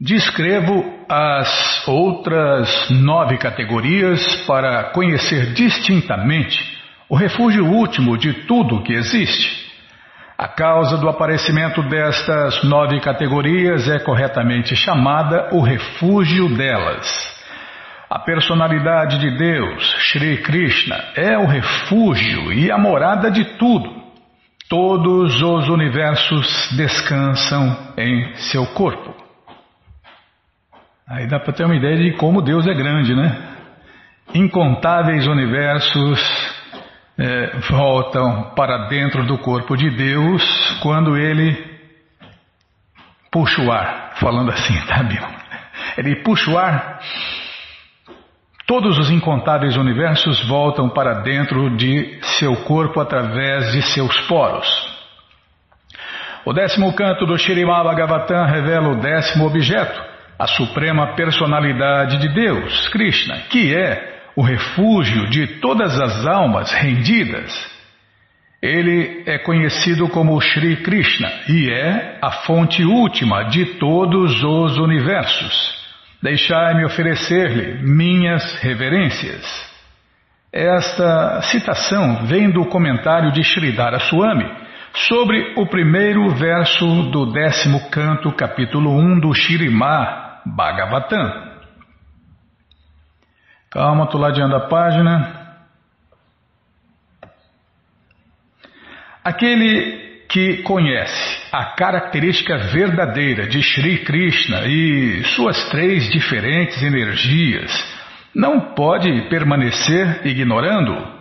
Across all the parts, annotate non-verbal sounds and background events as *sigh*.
Descrevo as outras nove categorias para conhecer distintamente o refúgio último de tudo que existe. A causa do aparecimento destas nove categorias é corretamente chamada o refúgio delas. A personalidade de Deus, Sri Krishna, é o refúgio e a morada de tudo. Todos os universos descansam em seu corpo. Aí dá para ter uma ideia de como Deus é grande, né? Incontáveis universos é, voltam para dentro do corpo de Deus quando ele puxa o ar, falando assim, tá, Bill? Ele puxa o ar, todos os incontáveis universos voltam para dentro de seu corpo através de seus poros. O décimo canto do Shirimabhagavatam revela o décimo objeto a suprema personalidade de Deus, Krishna, que é o refúgio de todas as almas rendidas. Ele é conhecido como Sri Krishna e é a fonte última de todos os universos. Deixai-me oferecer-lhe minhas reverências. Esta citação vem do comentário de Sridhara Swami sobre o primeiro verso do décimo canto, capítulo 1 do Shirimá Bhagavatam. Calma, estou ladeando a página. Aquele que conhece a característica verdadeira de Sri Krishna e suas três diferentes energias não pode permanecer ignorando.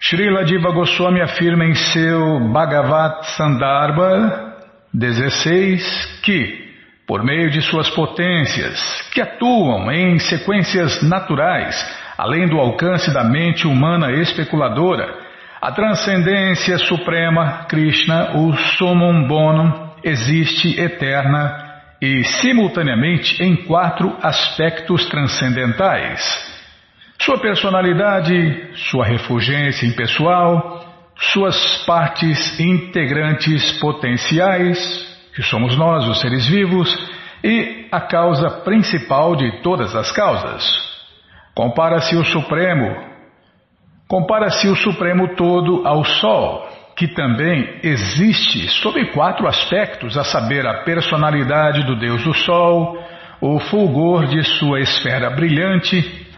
Srila Diva Goswami afirma em seu Bhagavat Sandarbha 16 que por meio de suas potências, que atuam em sequências naturais, além do alcance da mente humana especuladora, a transcendência suprema, Krishna, o Summum Bonum, existe eterna e simultaneamente em quatro aspectos transcendentais. Sua personalidade, sua refulgência impessoal, suas partes integrantes potenciais, que somos nós, os seres vivos, e a causa principal de todas as causas. Compara-se o Supremo, compara-se o Supremo todo ao Sol, que também existe sob quatro aspectos, a saber, a personalidade do Deus do Sol, o fulgor de sua esfera brilhante,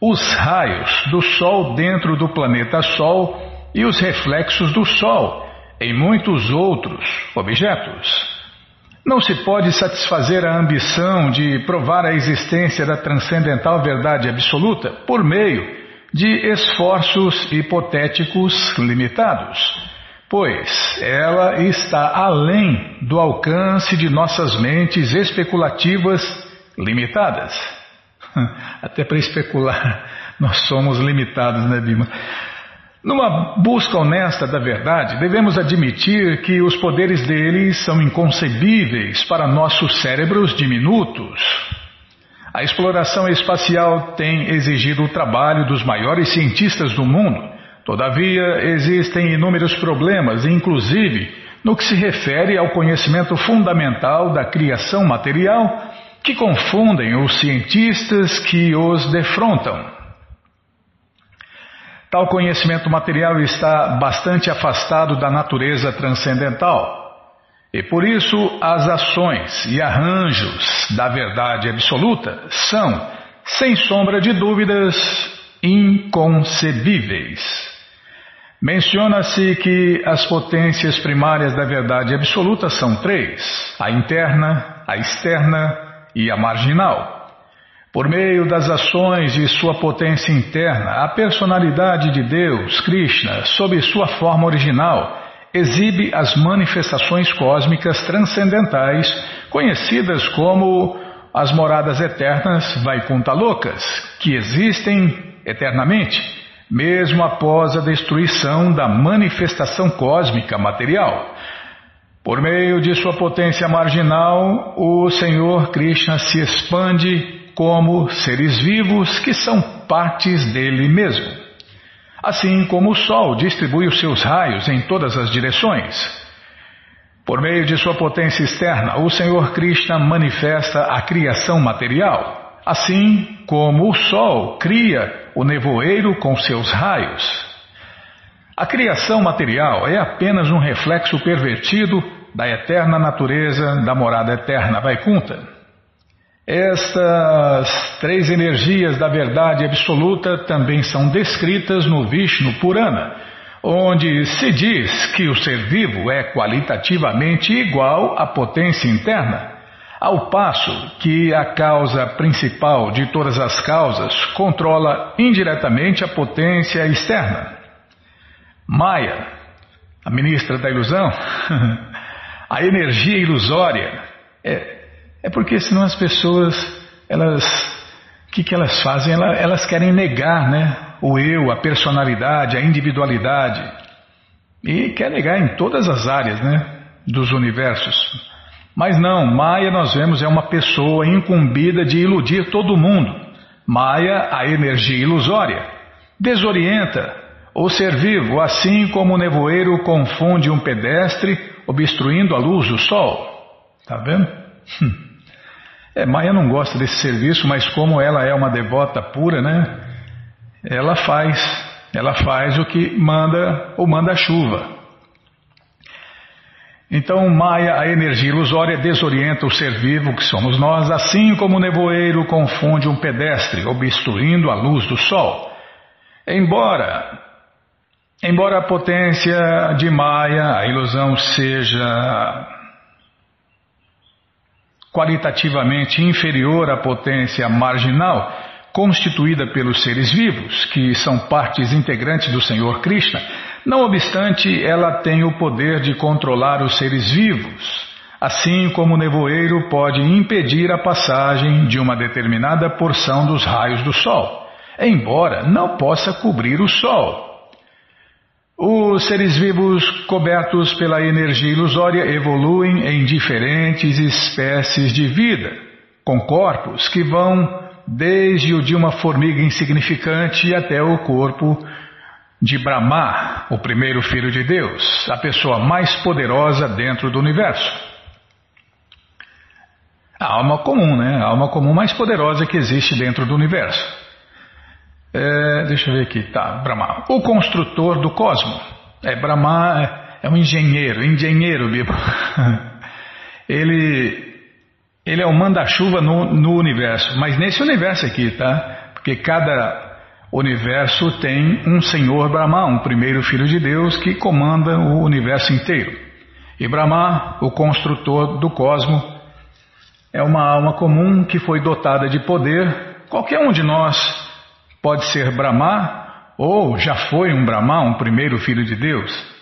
os raios do Sol dentro do planeta Sol e os reflexos do Sol em muitos outros objetos. Não se pode satisfazer a ambição de provar a existência da transcendental verdade absoluta por meio de esforços hipotéticos limitados, pois ela está além do alcance de nossas mentes especulativas limitadas. *laughs* Até para especular, *laughs* nós somos limitados, né, Bima? Numa busca honesta da verdade, devemos admitir que os poderes deles são inconcebíveis para nossos cérebros diminutos. A exploração espacial tem exigido o trabalho dos maiores cientistas do mundo. Todavia, existem inúmeros problemas, inclusive no que se refere ao conhecimento fundamental da criação material, que confundem os cientistas que os defrontam. Tal conhecimento material está bastante afastado da natureza transcendental. E por isso as ações e arranjos da verdade absoluta são, sem sombra de dúvidas, inconcebíveis. Menciona-se que as potências primárias da verdade absoluta são três: a interna, a externa e a marginal. Por meio das ações de sua potência interna, a personalidade de Deus, Krishna, sob sua forma original, exibe as manifestações cósmicas transcendentais, conhecidas como as moradas eternas Vaikuntalokas, que existem eternamente, mesmo após a destruição da manifestação cósmica material. Por meio de sua potência marginal, o Senhor Krishna se expande como seres vivos que são partes dele mesmo. Assim como o Sol distribui os seus raios em todas as direções. Por meio de sua potência externa, o Senhor Krishna manifesta a criação material, assim como o Sol cria o nevoeiro com seus raios. A criação material é apenas um reflexo pervertido da eterna natureza da morada eterna Vaikunta. Estas três energias da verdade absoluta também são descritas no Vishnu Purana, onde se diz que o ser vivo é qualitativamente igual à potência interna, ao passo que a causa principal de todas as causas controla indiretamente a potência externa. Maya, a ministra da ilusão, *laughs* a energia ilusória. É, é porque senão as pessoas, elas, o que, que elas fazem? Elas, elas querem negar, né? O eu, a personalidade, a individualidade. E quer negar em todas as áreas, né? Dos universos. Mas não, Maia nós vemos é uma pessoa incumbida de iludir todo mundo. Maia, a energia ilusória, desorienta o ser vivo, assim como o nevoeiro confunde um pedestre obstruindo a luz do sol. Tá vendo? Hum. É, Maia não gosta desse serviço, mas como ela é uma devota pura, né? Ela faz, ela faz o que manda o manda chuva. Então, Maia, a energia ilusória, desorienta o ser vivo que somos nós, assim como o nevoeiro confunde um pedestre, obstruindo a luz do sol. Embora Embora a potência de Maya, a ilusão, seja qualitativamente inferior à potência marginal, constituída pelos seres vivos, que são partes integrantes do Senhor Krishna, não obstante, ela tem o poder de controlar os seres vivos, assim como o nevoeiro pode impedir a passagem de uma determinada porção dos raios do Sol, embora não possa cobrir o Sol. Os seres vivos cobertos pela energia ilusória evoluem em diferentes espécies de vida, com corpos que vão desde o de uma formiga insignificante até o corpo de Brahma, o primeiro filho de Deus, a pessoa mais poderosa dentro do universo. A alma comum, né? A alma comum mais poderosa que existe dentro do universo. É, deixa eu ver aqui, tá, Brahma. O construtor do cosmo. É, Brahma é, é um engenheiro, engenheiro, Bibo. *laughs* ele, ele é o manda-chuva no, no universo, mas nesse universo aqui, tá? Porque cada universo tem um Senhor Brahma, um primeiro filho de Deus que comanda o universo inteiro. E Brahma, o construtor do cosmo, é uma alma comum que foi dotada de poder. Qualquer um de nós Pode ser Brahma ou já foi um Brahma, um primeiro filho de Deus.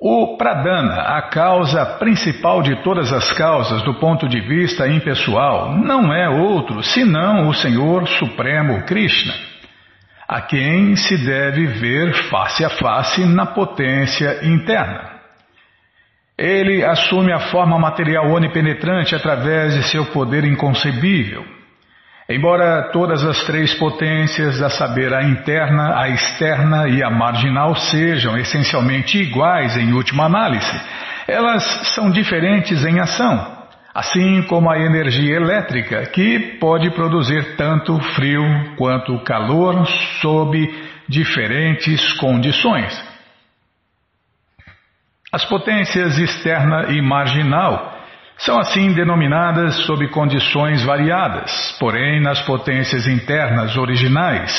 O Pradana, a causa principal de todas as causas do ponto de vista impessoal, não é outro senão o Senhor Supremo Krishna, a quem se deve ver face a face na potência interna. Ele assume a forma material onipenetrante através de seu poder inconcebível Embora todas as três potências, a saber, a interna, a externa e a marginal, sejam essencialmente iguais em última análise, elas são diferentes em ação, assim como a energia elétrica, que pode produzir tanto frio quanto calor sob diferentes condições. As potências externa e marginal são assim denominadas sob condições variadas, porém nas potências internas originais,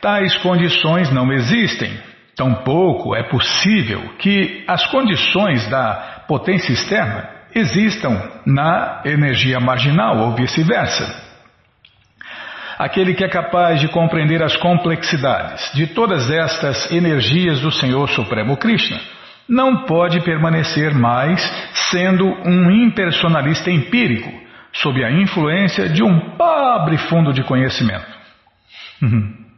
tais condições não existem. Tampouco é possível que as condições da potência externa existam na energia marginal ou vice-versa. Aquele que é capaz de compreender as complexidades de todas estas energias do Senhor Supremo Krishna não pode permanecer mais sendo um impersonalista empírico, sob a influência de um pobre fundo de conhecimento. *laughs*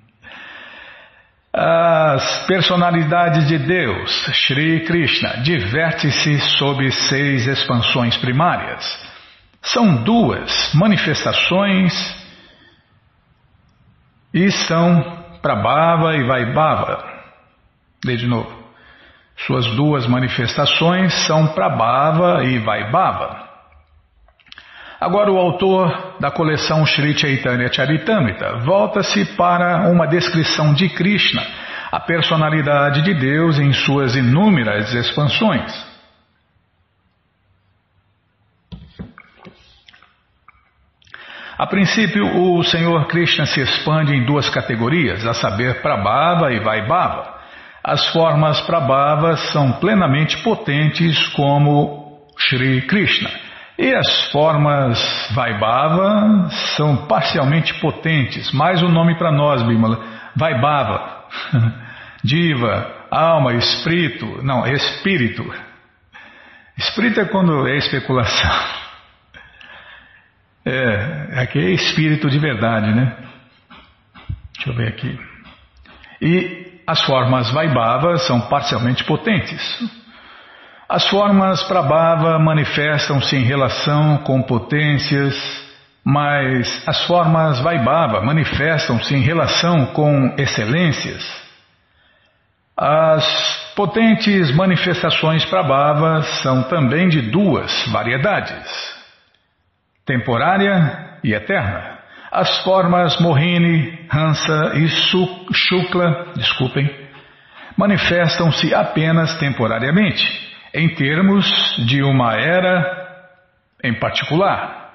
As personalidades de Deus, Sri Krishna, diverte-se sob seis expansões primárias. São duas manifestações e são Prabhava e Vaibhava. Lê de novo. Suas duas manifestações são Prabhava e Vaibhava. Agora o autor da coleção Sri Chaitanya Charitamrita volta-se para uma descrição de Krishna, a personalidade de Deus em suas inúmeras expansões. A princípio, o Senhor Krishna se expande em duas categorias, a saber, Prabhava e Vaibhava. As formas Prabhavas são plenamente potentes como Shri Krishna. E as formas Vaibhava são parcialmente potentes, mais um nome para nós, Bimala. Vaibhava, *laughs* diva, alma, espírito, não, espírito. Espírito é quando é especulação. *laughs* É, aqui é espírito de verdade, né? Deixa eu ver aqui. E as formas Vaibhava são parcialmente potentes. As formas Prabhava manifestam-se em relação com potências, mas as formas Vaibhava manifestam-se em relação com excelências. As potentes manifestações Prabhava são também de duas variedades, temporária e eterna. As formas Mohini, Hansa e Shukla, desculpem, manifestam-se apenas temporariamente em termos de uma era em particular.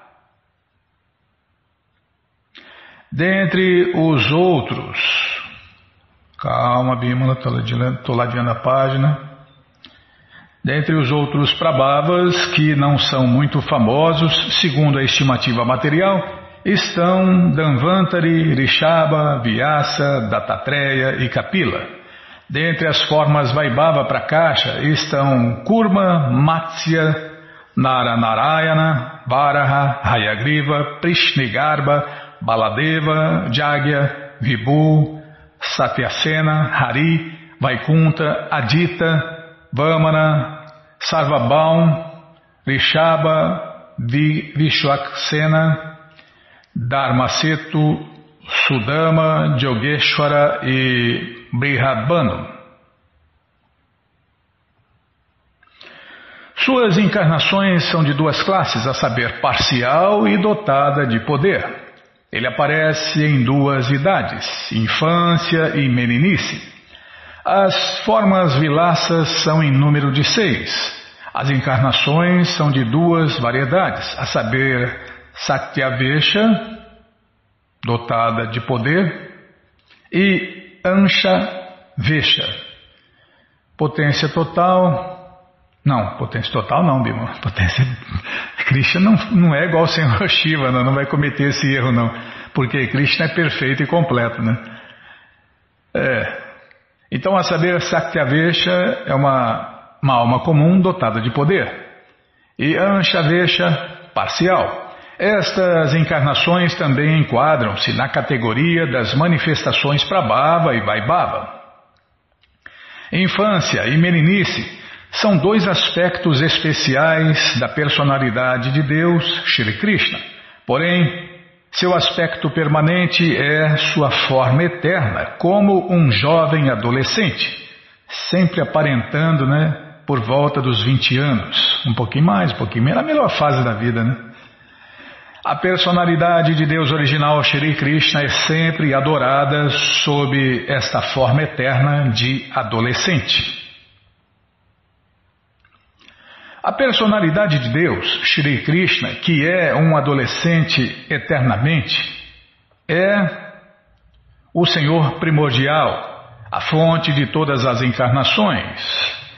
Dentre os outros, calma, Bímola, estou ladeando a página. Dentre os outros Prabhavas, que não são muito famosos, segundo a estimativa material, estão Danvantari, Rishaba, Vyasa, Dattatreya e Kapila. Dentre as formas Vaibhava Prakasha estão Kurma, Matsya, Naranarayana, Varaha, Hayagriva, Prishnigarbha, Baladeva, Jagya, Vibhu, Satyasena, Hari, Vaikunta, Adita, Vamana, Sarvabhaum, Rishaba, Vishwaksena, Dharmasetu, Sudama, Jogeshwara e Brihadbanu. Suas encarnações são de duas classes, a saber, parcial e dotada de poder. Ele aparece em duas idades, infância e meninice. As formas vilaças são em número de seis. As encarnações são de duas variedades, a saber, Satyavesha, dotada de poder, e Ansha Vesha. Potência total. Não, potência total não, Bima. *laughs* Potência. Krishna não, não é igual ao Senhor *laughs* Shiva, não, não vai cometer esse erro, não. Porque Krishna é perfeito e completo, né? É. Então, a saber, Sakyavesha é uma, uma alma comum dotada de poder. E Anshavesha, parcial. Estas encarnações também enquadram-se na categoria das manifestações Prabhava e Vaibhava. Infância e meninice são dois aspectos especiais da personalidade de Deus, Shri Krishna. Porém, seu aspecto permanente é sua forma eterna, como um jovem adolescente, sempre aparentando, né, por volta dos 20 anos, um pouquinho mais, um pouquinho menos, a melhor fase da vida, né? A personalidade de Deus original, Shri Krishna, é sempre adorada sob esta forma eterna de adolescente. A personalidade de Deus, Shri Krishna, que é um adolescente eternamente, é o Senhor primordial, a fonte de todas as encarnações.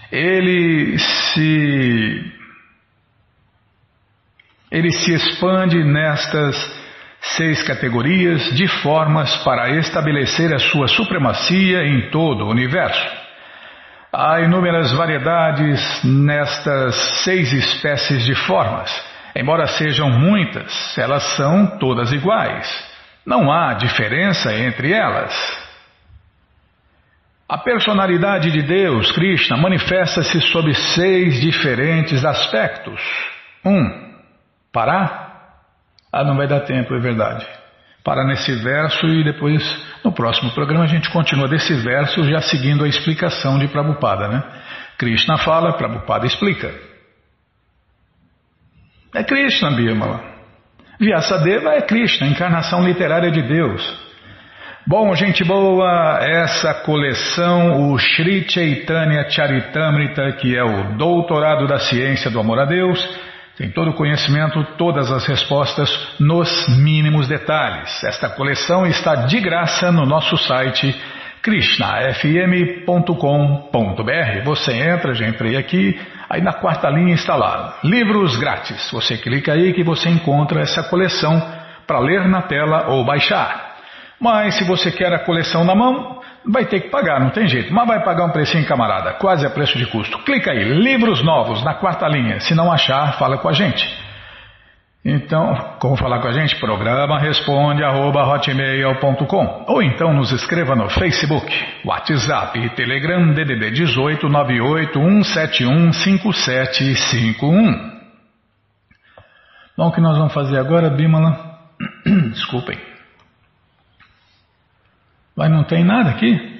Ele se ele se expande nestas seis categorias de formas para estabelecer a sua supremacia em todo o universo. Há inúmeras variedades nestas seis espécies de formas. Embora sejam muitas, elas são todas iguais. Não há diferença entre elas. A personalidade de Deus, Krishna, manifesta-se sob seis diferentes aspectos. Um, Parar? Ah, não vai dar tempo, é verdade. Para nesse verso e depois, no próximo programa, a gente continua desse verso já seguindo a explicação de Prabhupada, né? Krishna fala, Prabhupada explica. É Krishna, Bimala. Vyasadeva é Krishna, encarnação literária de Deus. Bom, gente boa, essa coleção, o Sri Chaitanya Charitamrita, que é o doutorado da ciência do amor a Deus, tem todo o conhecimento, todas as respostas nos mínimos detalhes. Esta coleção está de graça no nosso site krishnafm.com.br. Você entra, já entrei aqui, aí na quarta linha está lá, livros grátis. Você clica aí que você encontra essa coleção para ler na tela ou baixar. Mas se você quer a coleção na mão, vai ter que pagar, não tem jeito. Mas vai pagar um precinho, camarada, quase a preço de custo. Clica aí, livros novos, na quarta linha. Se não achar, fala com a gente. Então, como falar com a gente? Programa responde arroba hotmail.com ou então nos escreva no Facebook, WhatsApp e Telegram DDD 18 98 171 5751. Bom, o que nós vamos fazer agora, Bimala? *clears throat* Desculpem. Mas não tem nada aqui?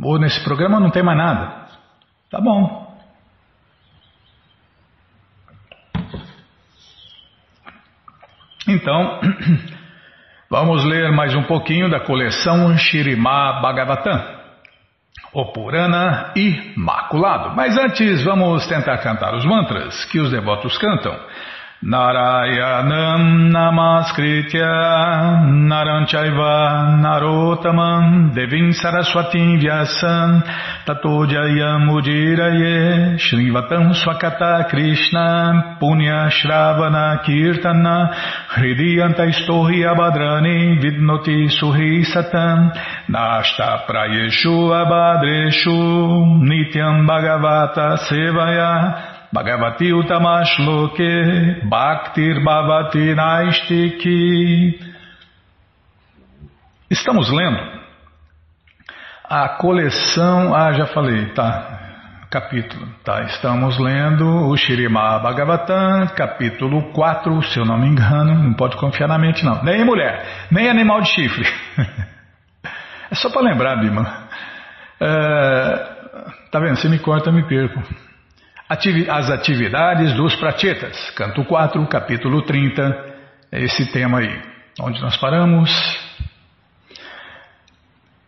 Ou nesse programa não tem mais nada? Tá bom. Então, *clears throat* vamos ler mais um pouquinho da coleção Shirimá Bhagavatam, o Purana Imaculado. Mas antes, vamos tentar cantar os mantras que os devotos cantam. Narayanam Namaskritya Naranchaiva Narotamam Devim Saraswatim Vyasam Tato Jayam Ujiraye Shrivatam Swakata Krishna Punya Shravana Kirtana Hridiyanta Istohi Abadrani Vidnoti Suhi Satam Nashta Prayeshu Abadreshu Nityam Bhagavata Sevaya Bhagavati Utamashloke Bhaktir Bhavati Naistiki. Estamos lendo a coleção. Ah, já falei, tá. Capítulo, tá. Estamos lendo o Shirima Bhagavatam, capítulo 4, se eu não me engano. Não pode confiar na mente, não. Nem mulher, nem animal de chifre. *laughs* é só para lembrar, Bima. É, tá vendo? Se me corta, eu me perco. As atividades dos pratitas, canto 4, capítulo 30, é esse tema aí. Onde nós paramos?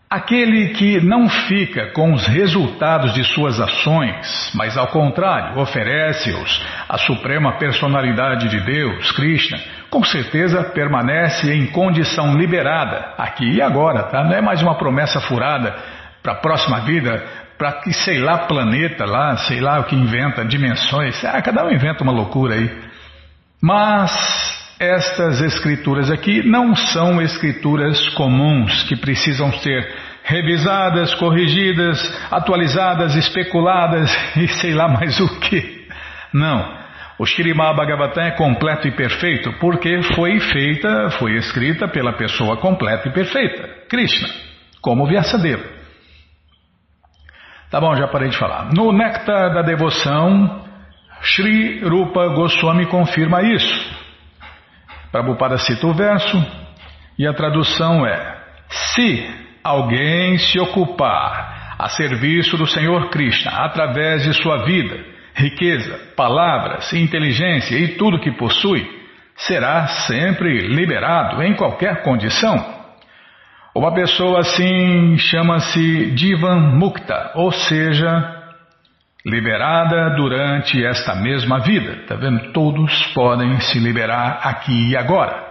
Aquele que não fica com os resultados de suas ações, mas ao contrário, oferece-os à Suprema Personalidade de Deus, Krishna, com certeza permanece em condição liberada, aqui e agora, tá? Não é mais uma promessa furada para a próxima vida, para que, sei lá, planeta lá, sei lá o que inventa, dimensões, ah, cada um inventa uma loucura aí. Mas estas escrituras aqui não são escrituras comuns que precisam ser revisadas, corrigidas, atualizadas, especuladas *laughs* e sei lá mais o que. Não. O Shrimad Bhagavatam é completo e perfeito porque foi feita, foi escrita pela pessoa completa e perfeita, Krishna, como Vyasadeva. Tá bom, já parei de falar. No Néctar da Devoção, Sri Rupa Goswami confirma isso. Prabhupada cita o verso e a tradução é: Se alguém se ocupar a serviço do Senhor Krishna através de sua vida, riqueza, palavras, inteligência e tudo que possui, será sempre liberado em qualquer condição. Uma pessoa assim chama-se Divan Mukta, ou seja, liberada durante esta mesma vida. Está vendo? Todos podem se liberar aqui e agora.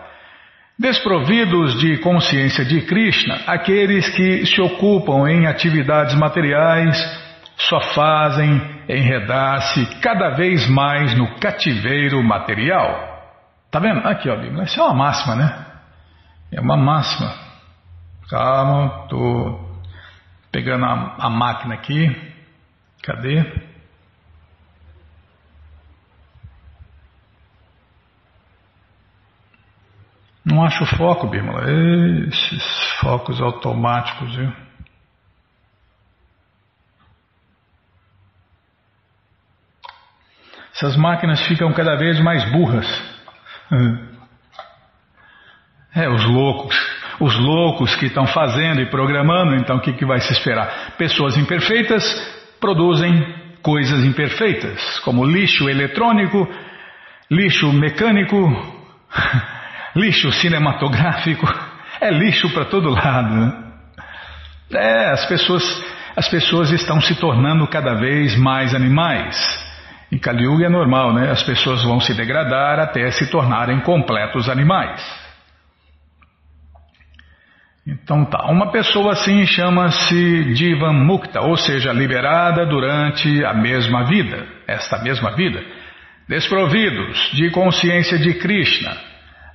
Desprovidos de consciência de Krishna, aqueles que se ocupam em atividades materiais só fazem enredar-se cada vez mais no cativeiro material. Tá vendo? Aqui, ó, isso é uma máxima, né? É uma máxima. Calma, estou pegando a, a máquina aqui. Cadê? Não acho foco, Bímola. Esses focos automáticos, viu? Essas máquinas ficam cada vez mais burras. É, os loucos os loucos que estão fazendo e programando, então o que, que vai se esperar? Pessoas imperfeitas produzem coisas imperfeitas, como lixo eletrônico, lixo mecânico, *laughs* lixo cinematográfico, é lixo para todo lado. É, as pessoas, as pessoas estão se tornando cada vez mais animais. Em Kali Yuga é normal, né? As pessoas vão se degradar até se tornarem completos animais. Então tá, uma pessoa assim chama-se Divan Mukta, ou seja, liberada durante a mesma vida, esta mesma vida, desprovidos de consciência de Krishna.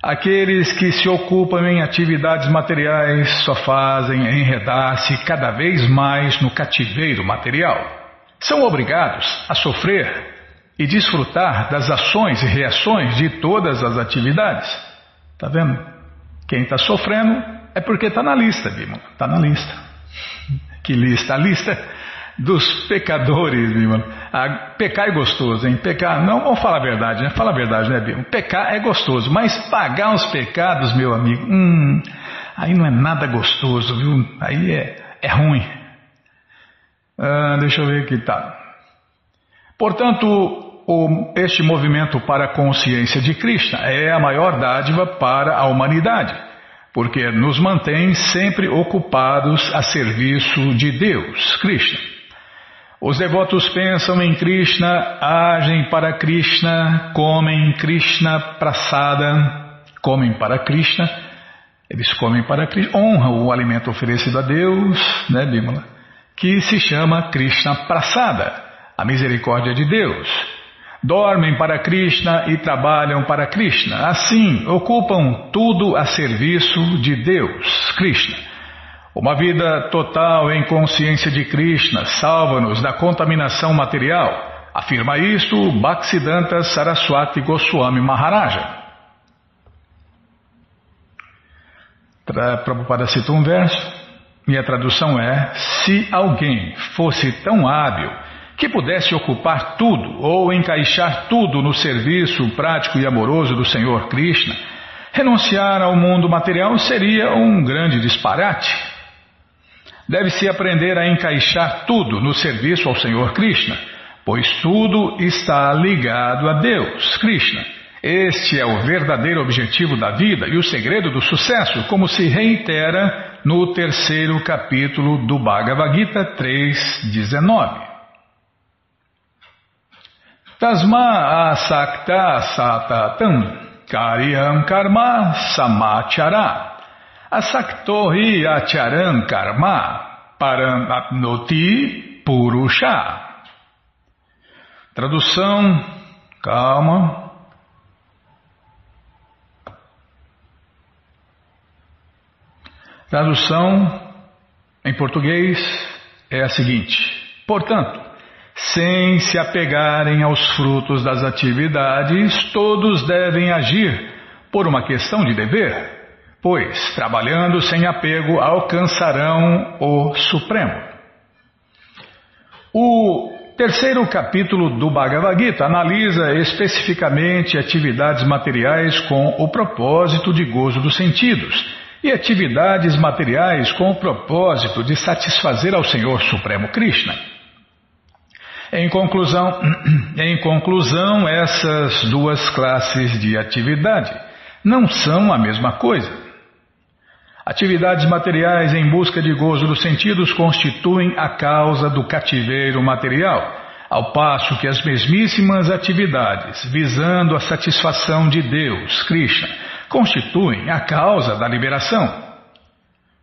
Aqueles que se ocupam em atividades materiais só fazem enredar-se cada vez mais no cativeiro material. São obrigados a sofrer e desfrutar das ações e reações de todas as atividades. Tá vendo? Quem está sofrendo é porque está na lista, Bima. Está na lista. Que lista? A lista dos pecadores, Bima. pecar é gostoso, hein? Pecar, não, vamos falar a verdade, né? Fala a verdade, né, Bima? Pecar é gostoso, mas pagar os pecados, meu amigo, hum, aí não é nada gostoso, viu? Aí é, é ruim. Ah, deixa eu ver aqui, tá. Portanto, o, este movimento para a consciência de Krishna é a maior dádiva para a humanidade, porque nos mantém sempre ocupados a serviço de Deus, Krishna. Os devotos pensam em Krishna, agem para Krishna, comem Krishna prasada, comem para Krishna, eles comem para Krishna, honram o alimento oferecido a Deus, né, Bímola? Que se chama Krishna prasada a misericórdia de Deus. Dormem para Krishna e trabalham para Krishna. Assim, ocupam tudo a serviço de Deus, Krishna. Uma vida total em consciência de Krishna salva-nos da contaminação material. Afirma isto Bhaktisiddhanta Saraswati Goswami Maharaja. Prabhupada cita um verso, minha tradução é: Se alguém fosse tão hábil que pudesse ocupar tudo ou encaixar tudo no serviço prático e amoroso do Senhor Krishna, renunciar ao mundo material seria um grande disparate. Deve-se aprender a encaixar tudo no serviço ao Senhor Krishna, pois tudo está ligado a Deus, Krishna. Este é o verdadeiro objetivo da vida e o segredo do sucesso, como se reitera no terceiro capítulo do Bhagavad Gita 3.19. Tasma asakta satatam karyam karma samachara. Asaktohi acharam karma paranapnoti purusha. Tradução, calma. Tradução em português é a seguinte: portanto, sem se apegarem aos frutos das atividades, todos devem agir por uma questão de dever, pois, trabalhando sem apego, alcançarão o Supremo. O terceiro capítulo do Bhagavad Gita analisa especificamente atividades materiais com o propósito de gozo dos sentidos e atividades materiais com o propósito de satisfazer ao Senhor Supremo Krishna. Em conclusão, *clears throat* em conclusão, essas duas classes de atividade não são a mesma coisa. Atividades materiais em busca de gozo dos sentidos constituem a causa do cativeiro material, ao passo que as mesmíssimas atividades visando a satisfação de Deus, Krishna, constituem a causa da liberação.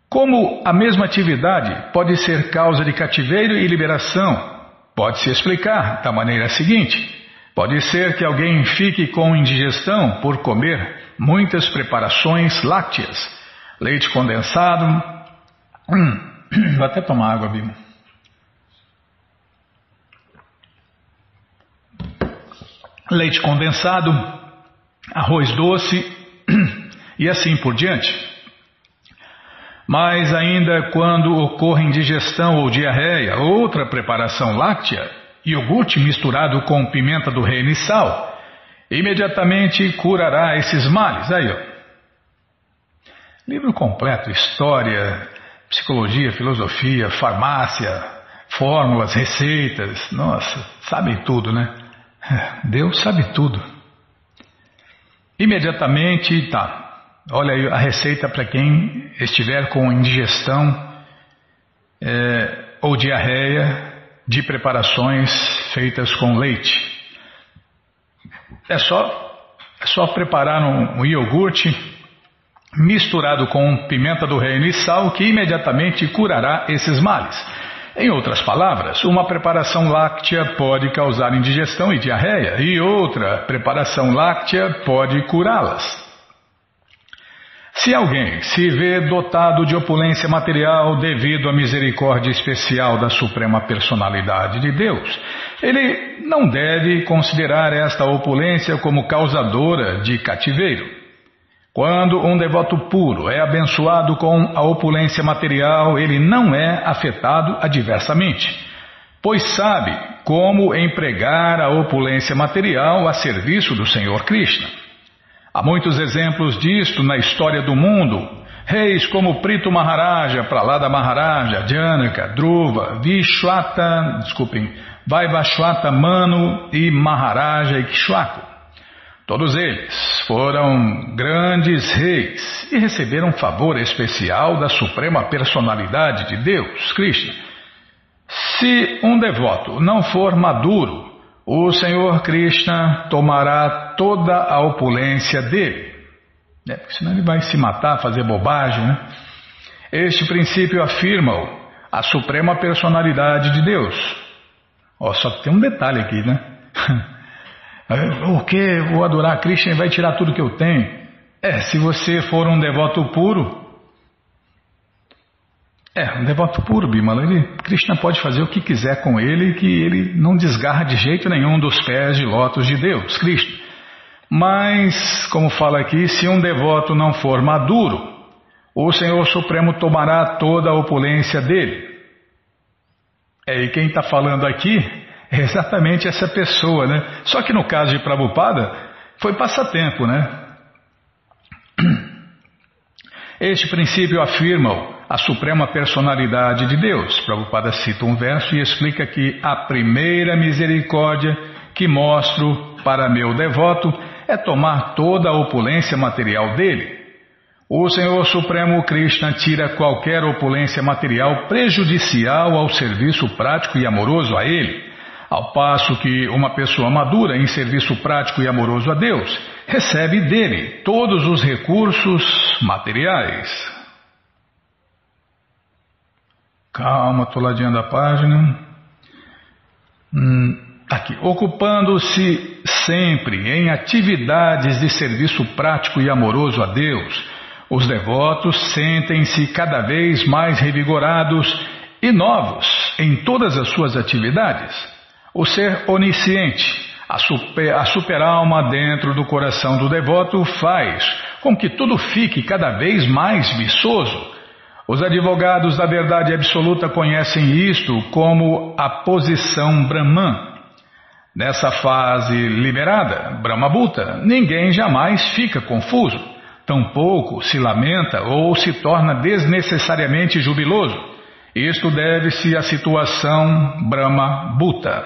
Como a mesma atividade pode ser causa de cativeiro e liberação Pode-se explicar da maneira seguinte: pode ser que alguém fique com indigestão por comer muitas preparações lácteas, leite condensado. Hum, *coughs* vou até tomar água, Bima. Leite condensado, arroz doce *coughs* e assim por diante. Mas ainda quando ocorre indigestão ou diarreia, outra preparação láctea, iogurte misturado com pimenta do reino e sal, imediatamente curará esses males. Aí, ó. Livro completo, história, psicologia, filosofia, farmácia, fórmulas, receitas. Nossa, sabe tudo, né? *laughs* Deus sabe tudo. Imediatamente, tá. Olha aí a receita para quem estiver com indigestão é, ou diarreia de preparações feitas com leite. É só, é só preparar um, um iogurte misturado com pimenta do reino e sal que imediatamente curará esses males. Em outras palavras, uma preparação láctea pode causar indigestão e diarreia, e outra preparação láctea pode curá-las. Se alguém se vê dotado de opulência material devido à misericórdia especial da Suprema Personalidade de Deus, ele não deve considerar esta opulência como causadora de cativeiro. Quando um devoto puro é abençoado com a opulência material, ele não é afetado adversamente, pois sabe como empregar a opulência material a serviço do Senhor Krishna. Há muitos exemplos disto na história do mundo. Reis como Prito Maharaja, Pralada Maharaja, Janaka, Dhruva, Vishwata, desculpem, Vaivashwata Manu e Maharaja Ikshwaku. Todos eles foram grandes reis e receberam favor especial da Suprema Personalidade de Deus, Krishna. Se um devoto não for maduro, o Senhor Krishna tomará toda a opulência dele. É, porque senão ele vai se matar, fazer bobagem, né? Este princípio afirma-o a Suprema Personalidade de Deus. Ó, só que tem um detalhe aqui, né? *laughs* O que? Vou adorar Krishna e vai tirar tudo que eu tenho. É, se você for um devoto puro. É, um devoto puro, Bimala. Ele, Krishna pode fazer o que quiser com ele, que ele não desgarra de jeito nenhum dos pés de lótus de Deus, Krishna. Mas, como fala aqui, se um devoto não for maduro, o Senhor Supremo tomará toda a opulência dele. É, e quem está falando aqui é exatamente essa pessoa, né? Só que no caso de Prabhupada, foi passatempo, né? Este princípio afirma a suprema personalidade de Deus. Prabhupada cita um verso e explica que a primeira misericórdia que mostro para meu devoto é tomar toda a opulência material dele. O Senhor Supremo Krishna tira qualquer opulência material prejudicial ao serviço prático e amoroso a ele. Ao passo que uma pessoa madura em serviço prático e amoroso a Deus recebe dele todos os recursos materiais. Calma, estou ladeando a página. Hum, aqui. Ocupando-se sempre em atividades de serviço prático e amoroso a Deus, os devotos sentem-se cada vez mais revigorados e novos em todas as suas atividades. O ser onisciente, a, super, a superalma dentro do coração do devoto, faz com que tudo fique cada vez mais viçoso. Os advogados da verdade absoluta conhecem isto como a posição Brahman. Nessa fase liberada, Brahmabhuta, ninguém jamais fica confuso, tampouco se lamenta ou se torna desnecessariamente jubiloso. Isto deve-se à situação Brahma-Bhuta.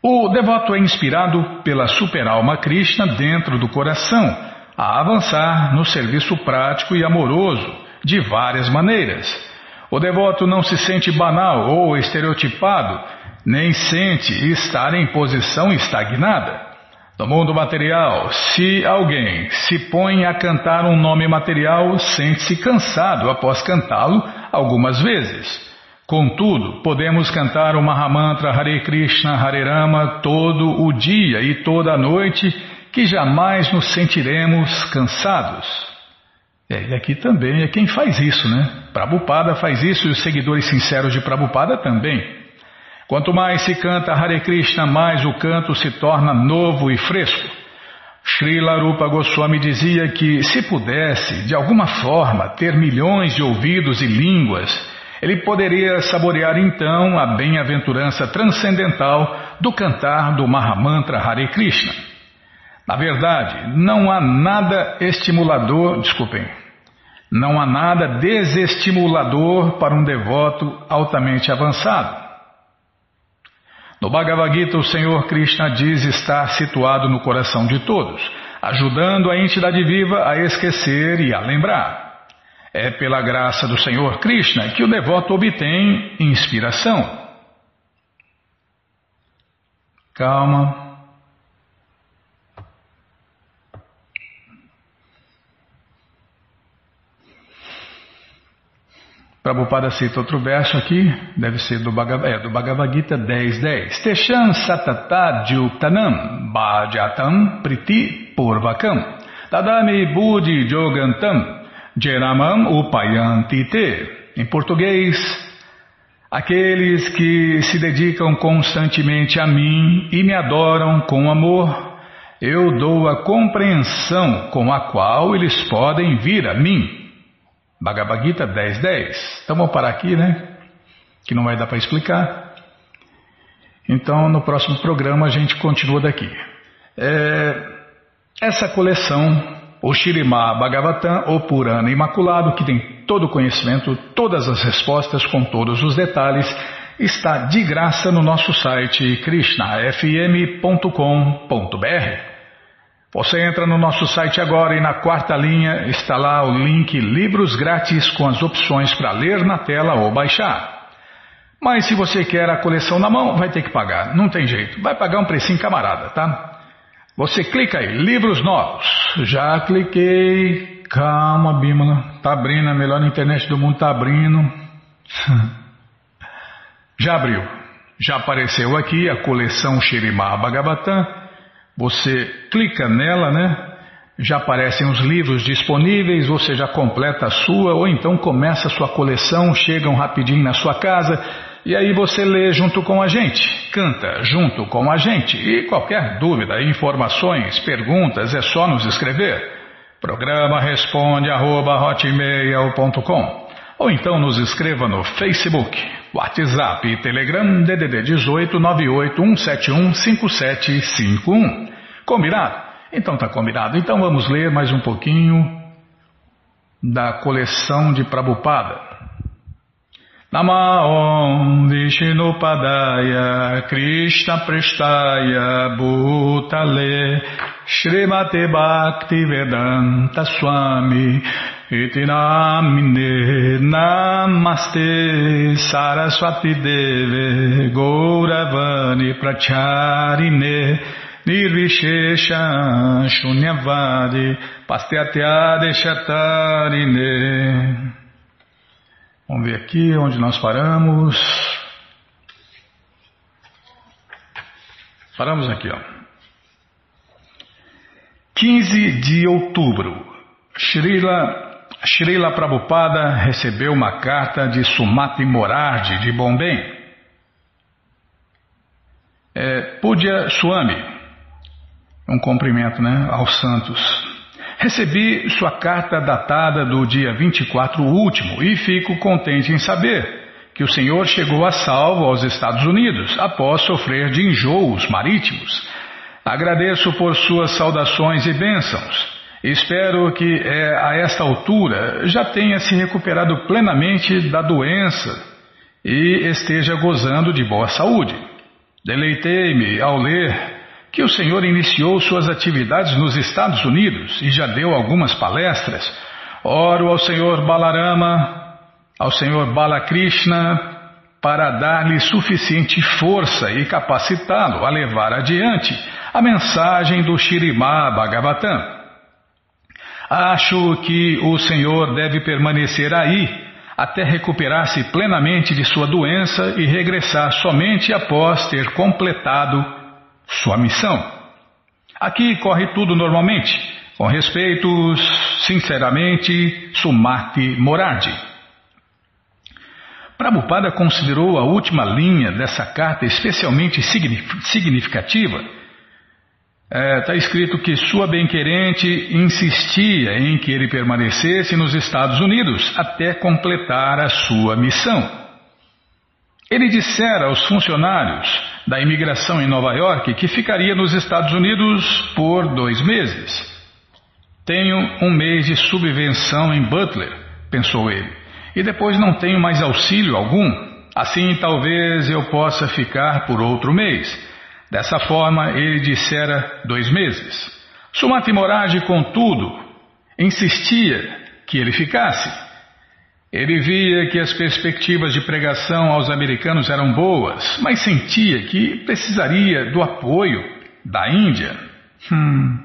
O devoto é inspirado pela superalma Krishna dentro do coração a avançar no serviço prático e amoroso de várias maneiras. O devoto não se sente banal ou estereotipado, nem sente estar em posição estagnada. No mundo material, se alguém se põe a cantar um nome material, sente-se cansado após cantá-lo algumas vezes. Contudo, podemos cantar o Mahamantra Hare Krishna Hare Rama todo o dia e toda a noite, que jamais nos sentiremos cansados. É, e aqui também é quem faz isso, né? Prabhupada faz isso e os seguidores sinceros de Prabhupada também. Quanto mais se canta Hare Krishna, mais o canto se torna novo e fresco. Srila Rupa Goswami dizia que se pudesse, de alguma forma, ter milhões de ouvidos e línguas, ele poderia saborear então a bem-aventurança transcendental do cantar do Mahamantra Hare Krishna. Na verdade, não há nada estimulador, desculpem, não há nada desestimulador para um devoto altamente avançado. No Bhagavad Gita, o Senhor Krishna diz estar situado no coração de todos, ajudando a entidade viva a esquecer e a lembrar. É pela graça do Senhor Krishna que o devoto obtém inspiração. Calma. Prabhupada cita outro verso aqui, deve ser do Bhagavad, é, do Bhagavad Gita 10.10. 10. Teshan satata dyuktanam bhajatam priti purvakam tadami buddhi jogantam jeramam upayantite. Em português, aqueles que se dedicam constantemente a mim e me adoram com amor, eu dou a compreensão com a qual eles podem vir a mim. Bhagavad Gita 10.10. 10. Então vamos parar aqui, né? Que não vai dar para explicar. Então no próximo programa a gente continua daqui. É, essa coleção, o Shirimá Bhagavatam, o Purana Imaculado, que tem todo o conhecimento, todas as respostas com todos os detalhes, está de graça no nosso site krishnafm.com.br. Você entra no nosso site agora e na quarta linha está lá o link Livros Grátis com as opções para ler na tela ou baixar. Mas se você quer a coleção na mão, vai ter que pagar. Não tem jeito. Vai pagar um precinho camarada, tá? Você clica aí, livros novos. Já cliquei. Calma, Bímola. Tá abrindo, a melhor internet do mundo tá abrindo. *laughs* Já abriu. Já apareceu aqui a coleção Shirimá Bhagavatam você clica nela, né? Já aparecem os livros disponíveis, você já completa a sua, ou então começa a sua coleção, chegam rapidinho na sua casa, e aí você lê junto com a gente, canta junto com a gente. E qualquer dúvida, informações, perguntas, é só nos escrever. Programa responde arroba, ou então nos escreva no Facebook, WhatsApp e Telegram DDD 18 98 171 5751. Combinado? Então tá combinado. Então vamos ler mais um pouquinho da coleção de Prabhupada. Namaon Vishnupadaya Krishna Prestaya Bhutale Srimate Bhakti Vedanta Swami Itinamine Namaste Saraswati Deve Gauravani Pracharine Nirvishesha Shunyavadi Pasteatyade Shatarine Vamos ver aqui onde nós paramos. Paramos aqui, ó. 15 de outubro. Srila, Srila Prabhupada recebeu uma carta de Sumati Morardi de Bombay. É, Pudya Swami, um cumprimento né, aos santos. Recebi sua carta datada do dia 24 último e fico contente em saber que o senhor chegou a salvo aos Estados Unidos após sofrer de enjoos marítimos. Agradeço por suas saudações e bênçãos. Espero que é, a esta altura já tenha se recuperado plenamente da doença e esteja gozando de boa saúde. Deleitei-me ao ler que o Senhor iniciou suas atividades nos Estados Unidos e já deu algumas palestras. Oro ao Senhor Balarama, ao Senhor Balakrishna, para dar-lhe suficiente força e capacitá-lo a levar adiante a mensagem do Shirimá Bhagavatam. Acho que o Senhor deve permanecer aí até recuperar-se plenamente de sua doença e regressar somente após ter completado sua missão. Aqui corre tudo normalmente. Com respeitos, sinceramente, Sumati Morardi. Prabhupada considerou a última linha dessa carta especialmente significativa. Está é, tá escrito que sua bem-querente insistia em que ele permanecesse nos Estados Unidos até completar a sua missão. Ele dissera aos funcionários da imigração em Nova York que ficaria nos Estados Unidos por dois meses. Tenho um mês de subvenção em Butler, pensou ele, e depois não tenho mais auxílio algum. Assim talvez eu possa ficar por outro mês. Dessa forma, ele dissera dois meses. Sumati Morage, contudo, insistia que ele ficasse. Ele via que as perspectivas de pregação aos americanos eram boas, mas sentia que precisaria do apoio da Índia. Hum.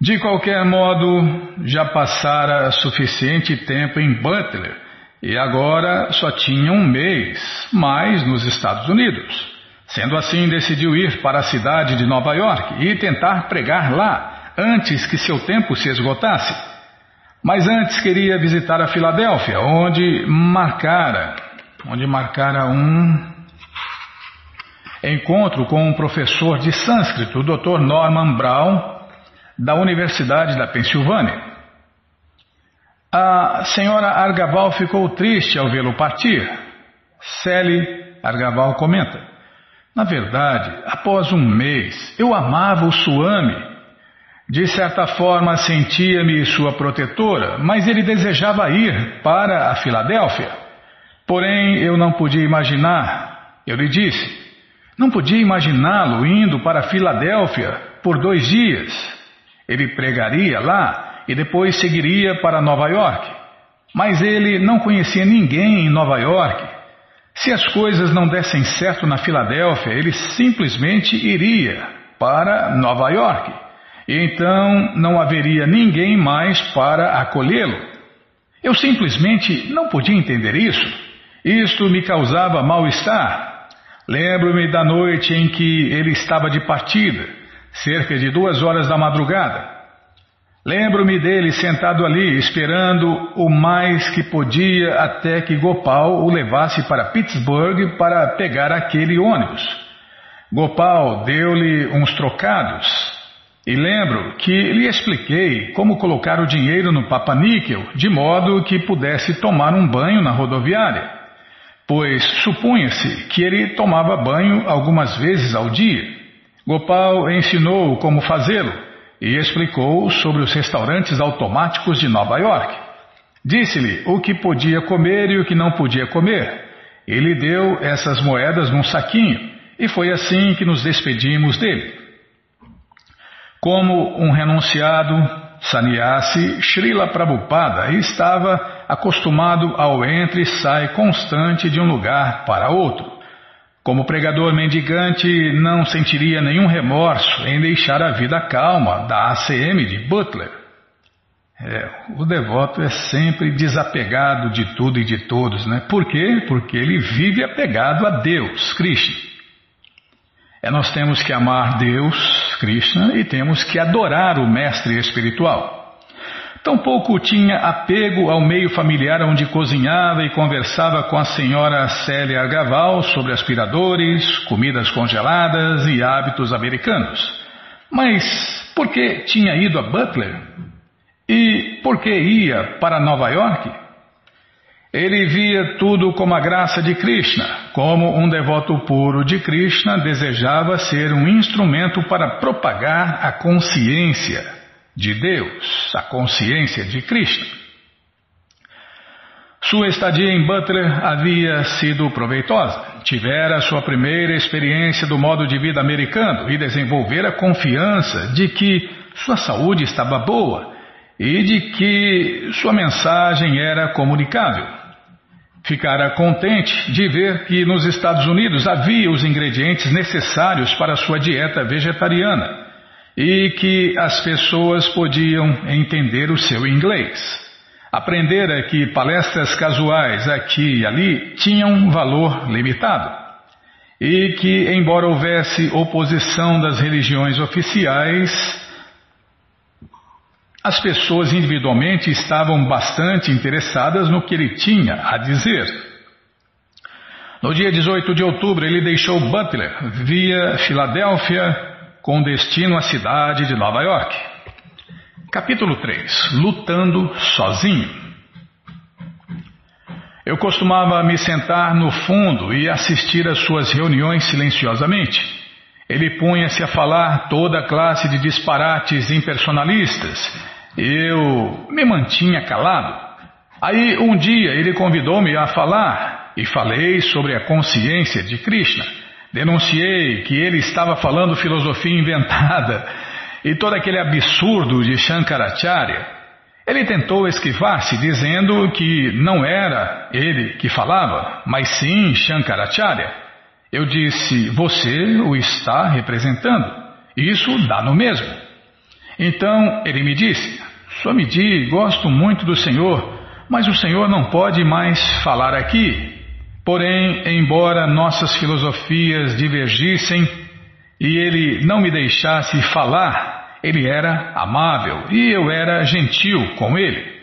De qualquer modo, já passara suficiente tempo em Butler e agora só tinha um mês mais nos Estados Unidos. Sendo assim, decidiu ir para a cidade de Nova York e tentar pregar lá antes que seu tempo se esgotasse. Mas antes queria visitar a Filadélfia, onde marcara, onde marcara um encontro com um professor de sânscrito, o Dr. Norman Brown, da Universidade da Pensilvânia. A senhora Argaval ficou triste ao vê-lo partir. Sally Argaval comenta: Na verdade, após um mês, eu amava o Suame de certa forma sentia-me sua protetora, mas ele desejava ir para a Filadélfia. Porém, eu não podia imaginar, eu lhe disse, não podia imaginá-lo indo para Filadélfia por dois dias. Ele pregaria lá e depois seguiria para Nova York. Mas ele não conhecia ninguém em Nova York. Se as coisas não dessem certo na Filadélfia, ele simplesmente iria para Nova York e então não haveria ninguém mais para acolhê-lo. Eu simplesmente não podia entender isso. Isto me causava mal-estar. Lembro-me da noite em que ele estava de partida, cerca de duas horas da madrugada. Lembro-me dele sentado ali, esperando o mais que podia até que Gopal o levasse para Pittsburgh para pegar aquele ônibus. Gopal deu-lhe uns trocados e lembro que lhe expliquei como colocar o dinheiro no papaníquel de modo que pudesse tomar um banho na rodoviária, pois supunha-se que ele tomava banho algumas vezes ao dia. Gopal ensinou como fazê-lo e explicou sobre os restaurantes automáticos de Nova York. Disse-lhe o que podia comer e o que não podia comer. Ele deu essas moedas num saquinho e foi assim que nos despedimos dele. Como um renunciado, Sannyasi, Srila Prabhupada estava acostumado ao entre e sai constante de um lugar para outro. Como pregador mendigante, não sentiria nenhum remorso em deixar a vida calma da ACM de Butler. É, o devoto é sempre desapegado de tudo e de todos, né? Por quê? Porque ele vive apegado a Deus, Krishna. É, nós temos que amar Deus, Krishna, e temos que adorar o mestre espiritual. Tampouco tinha apego ao meio familiar onde cozinhava e conversava com a senhora Célia Argaval sobre aspiradores, comidas congeladas e hábitos americanos. Mas por que tinha ido a Butler? E por que ia para Nova York? Ele via tudo como a graça de Krishna, como um devoto puro de Krishna desejava ser um instrumento para propagar a consciência de Deus, a consciência de Krishna. Sua estadia em Butler havia sido proveitosa. Tivera sua primeira experiência do modo de vida americano e desenvolvera confiança de que sua saúde estava boa e de que sua mensagem era comunicável. Ficara contente de ver que nos Estados Unidos havia os ingredientes necessários para sua dieta vegetariana e que as pessoas podiam entender o seu inglês. Aprendera que palestras casuais aqui e ali tinham valor limitado e que, embora houvesse oposição das religiões oficiais, as pessoas individualmente estavam bastante interessadas no que ele tinha a dizer. No dia 18 de outubro, ele deixou Butler via Filadélfia com destino à cidade de Nova York. Capítulo 3 Lutando sozinho. Eu costumava me sentar no fundo e assistir às suas reuniões silenciosamente. Ele punha-se a falar toda classe de disparates impersonalistas. Eu me mantinha calado. Aí um dia ele convidou-me a falar e falei sobre a consciência de Krishna. Denunciei que ele estava falando filosofia inventada e todo aquele absurdo de Shankaracharya. Ele tentou esquivar-se, dizendo que não era ele que falava, mas sim Shankaracharya. Eu disse: Você o está representando. Isso dá no mesmo. Então ele me disse: Swamiji, gosto muito do Senhor, mas o Senhor não pode mais falar aqui. Porém, embora nossas filosofias divergissem e ele não me deixasse falar, ele era amável e eu era gentil com ele.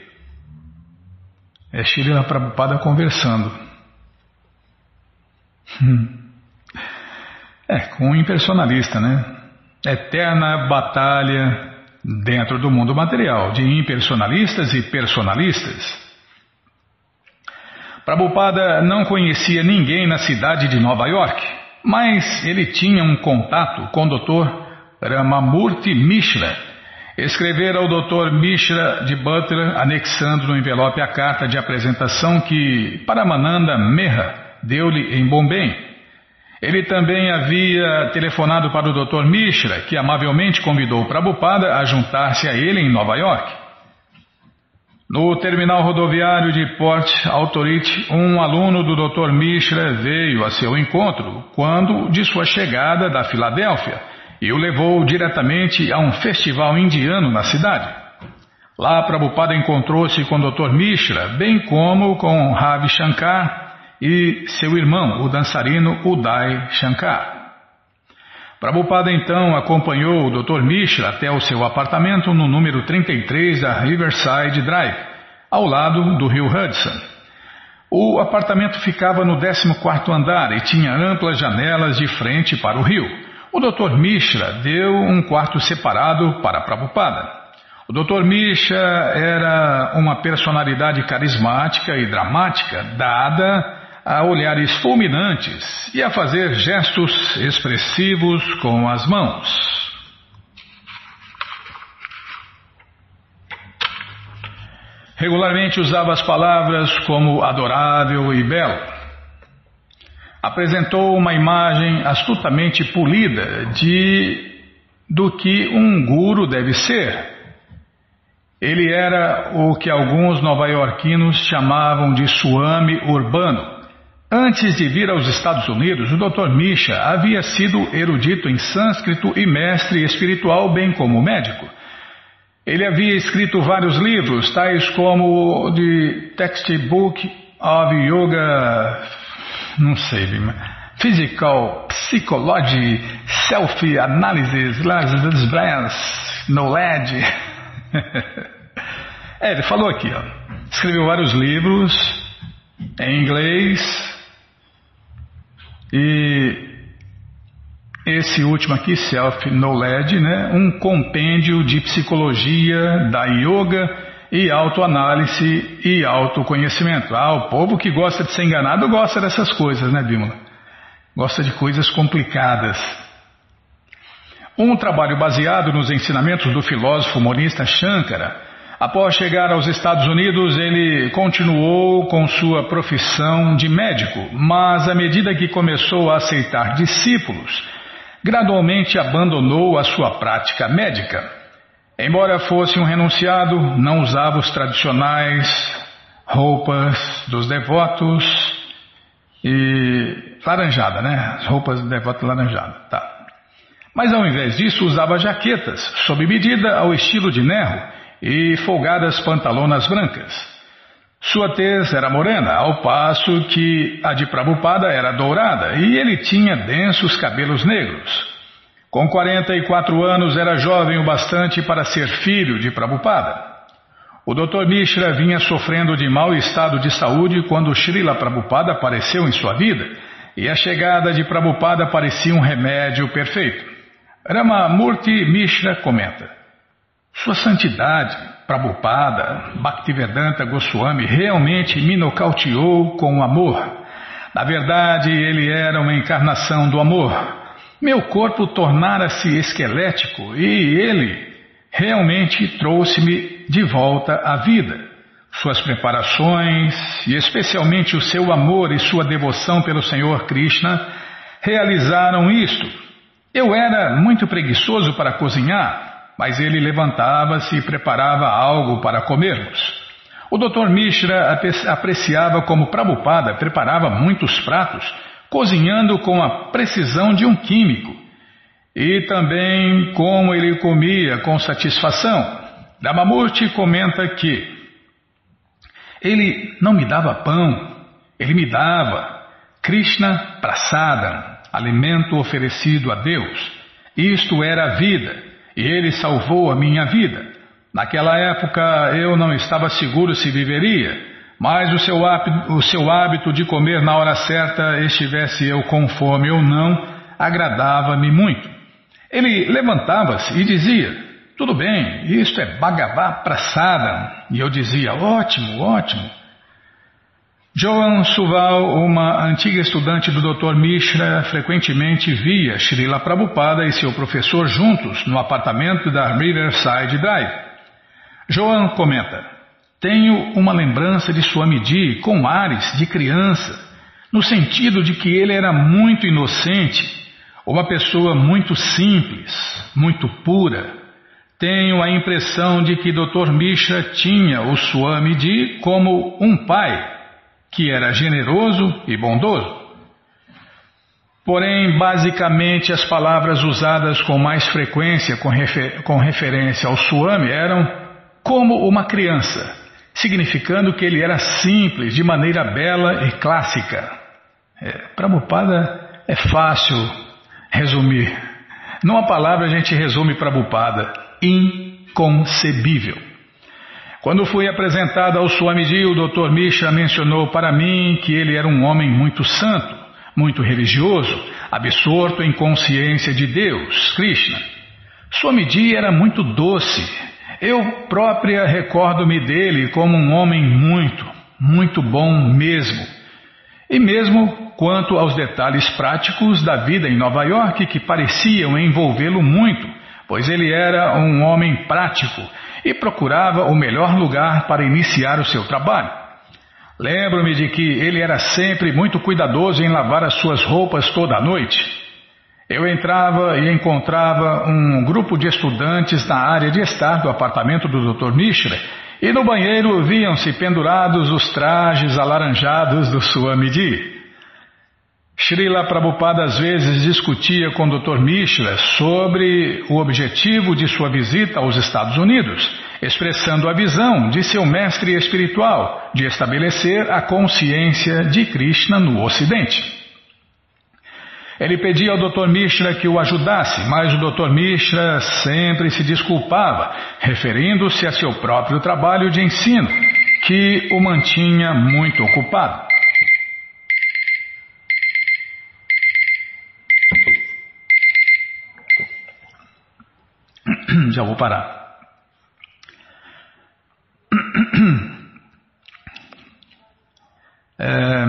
É Shirila Prabhupada conversando. Hum. É, com um impersonalista, né? Eterna batalha dentro do mundo material de impersonalistas e personalistas. Prabhupada não conhecia ninguém na cidade de Nova York, mas ele tinha um contato com o Dr. Ramamurti Mishra, escrevera ao Dr. Mishra de Butler, anexando no envelope a carta de apresentação que Paramananda Meha deu-lhe em Bombay. Ele também havia telefonado para o Dr. Mishra, que amavelmente convidou Prabhupada a juntar-se a ele em Nova York. No terminal rodoviário de Port Authority, um aluno do Dr. Mishra veio a seu encontro quando de sua chegada da Filadélfia e o levou diretamente a um festival indiano na cidade. Lá Prabhupada encontrou-se com o Dr. Mishra, bem como com Ravi Shankar e seu irmão, o dançarino Uday Shankar. Prabhupada então acompanhou o Dr. Mishra até o seu apartamento no número 33 da Riverside Drive, ao lado do rio Hudson. O apartamento ficava no 14º andar e tinha amplas janelas de frente para o rio. O Dr. Mishra deu um quarto separado para Prabhupada. O Dr. Mishra era uma personalidade carismática e dramática, dada a olhares fulminantes e a fazer gestos expressivos com as mãos. Regularmente usava as palavras como adorável e belo apresentou uma imagem astutamente polida de do que um guru deve ser. Ele era o que alguns nova-iorquinos chamavam de suame urbano. Antes de vir aos Estados Unidos, o Dr. Misha havia sido erudito em sânscrito e mestre espiritual, bem como médico. Ele havia escrito vários livros, tais como The Textbook of Yoga não sei, Physical Psychology Self-Analysis Knowledge. *laughs* é, ele falou aqui, ó. Escreveu vários livros em inglês e esse último aqui, Self Knowledge, né? Um compêndio de psicologia da yoga e autoanálise e autoconhecimento. Ah, o povo que gosta de ser enganado gosta dessas coisas, né, Bímola? Gosta de coisas complicadas. Um trabalho baseado nos ensinamentos do filósofo monista Shankara. Após chegar aos Estados Unidos, ele continuou com sua profissão de médico, mas à medida que começou a aceitar discípulos, gradualmente abandonou a sua prática médica. Embora fosse um renunciado, não usava os tradicionais roupas dos devotos e laranjada, né? As roupas do devoto laranjada, tá. Mas ao invés disso usava jaquetas, sob medida ao estilo de Nerro, e folgadas pantalonas brancas. Sua tez era morena, ao passo que a de Prabhupada era dourada, e ele tinha densos cabelos negros. Com 44 anos era jovem o bastante para ser filho de Prabhupada. O Dr. Mishra vinha sofrendo de mau estado de saúde quando Srila Prabhupada apareceu em sua vida e a chegada de Prabhupada parecia um remédio perfeito. Ramamurti Mishra comenta: Sua Santidade, Prabhupada, Bhaktivedanta Goswami, realmente me nocauteou com o amor. Na verdade, ele era uma encarnação do amor. Meu corpo tornara-se esquelético e ele realmente trouxe-me de volta à vida. Suas preparações e especialmente o seu amor e sua devoção pelo Senhor Krishna realizaram isto. Eu era muito preguiçoso para cozinhar, mas ele levantava-se e preparava algo para comermos. O Dr. Mishra apreciava como Prabhupada preparava muitos pratos, cozinhando com a precisão de um químico, e também como ele comia com satisfação. Ramamurti comenta que ele não me dava pão, ele me dava Krishna Prasada, alimento oferecido a Deus. Isto era a vida ele salvou a minha vida. Naquela época eu não estava seguro se viveria, mas o seu, hábito, o seu hábito de comer na hora certa, estivesse eu com fome ou não, agradava-me muito. Ele levantava-se e dizia: Tudo bem, isto é Bhagavá Prasada. E eu dizia: Ótimo, ótimo. Joan Suval, uma antiga estudante do Dr. Mishra, frequentemente via Srila Prabhupada e seu professor juntos no apartamento da Riverside Drive. Joan comenta: Tenho uma lembrança de Swamiji com ares de criança, no sentido de que ele era muito inocente, uma pessoa muito simples, muito pura. Tenho a impressão de que Dr. Mishra tinha o Swamiji como um pai que era generoso e bondoso. Porém, basicamente, as palavras usadas com mais frequência com, refer com referência ao Swami eram como uma criança, significando que ele era simples, de maneira bela e clássica. É, Prabhupada é fácil resumir. Numa palavra a gente resume Prabhupada: inconcebível. Quando fui apresentado ao Swamiji, o Dr. Misha mencionou para mim que ele era um homem muito santo, muito religioso, absorto em consciência de Deus, Krishna. Swamiji era muito doce. Eu própria recordo-me dele como um homem muito, muito bom mesmo. E mesmo quanto aos detalhes práticos da vida em Nova York que pareciam envolvê-lo muito, pois ele era um homem prático e procurava o melhor lugar para iniciar o seu trabalho. Lembro-me de que ele era sempre muito cuidadoso em lavar as suas roupas toda noite. Eu entrava e encontrava um grupo de estudantes na área de estar do apartamento do Dr. Mishra e no banheiro viam-se pendurados os trajes alaranjados do Swamiji. Srila Prabhupada às vezes discutia com o Dr. Mishra sobre o objetivo de sua visita aos Estados Unidos, expressando a visão de seu mestre espiritual de estabelecer a consciência de Krishna no Ocidente. Ele pedia ao Dr. Mishra que o ajudasse, mas o Dr. Mishra sempre se desculpava, referindo-se a seu próprio trabalho de ensino, que o mantinha muito ocupado. Já vou parar. *clears throat* É,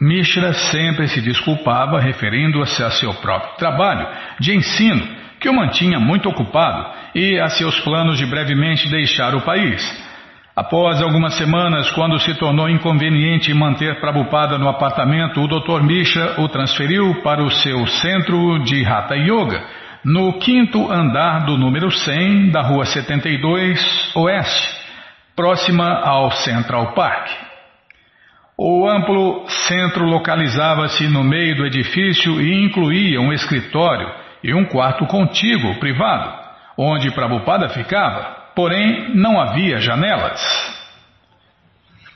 Mishra sempre se desculpava, referindo-se a seu próprio trabalho de ensino, que o mantinha muito ocupado, e a seus planos de brevemente deixar o país. Após algumas semanas, quando se tornou inconveniente manter Prabhupada no apartamento, o Dr. Mishra o transferiu para o seu centro de Hatha Yoga, no quinto andar do número 100 da Rua 72 Oeste, próxima ao Central Park. O amplo centro localizava-se no meio do edifício e incluía um escritório e um quarto contíguo privado, onde Prabhupada ficava, porém não havia janelas.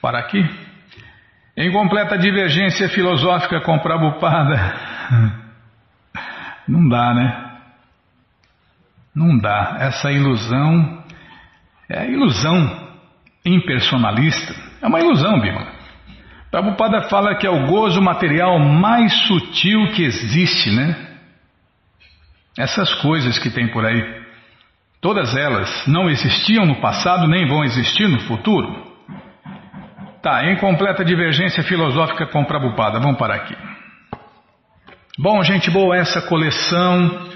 Para aqui, em completa divergência filosófica com Prabhupada, *laughs* não dá, né? Não dá. Essa ilusão é ilusão impersonalista. É uma ilusão, Bima. Prabhupada fala que é o gozo material mais sutil que existe, né? Essas coisas que tem por aí. Todas elas não existiam no passado nem vão existir no futuro. Tá, em completa divergência filosófica com Prabhupada. Vamos parar aqui. Bom, gente boa, essa coleção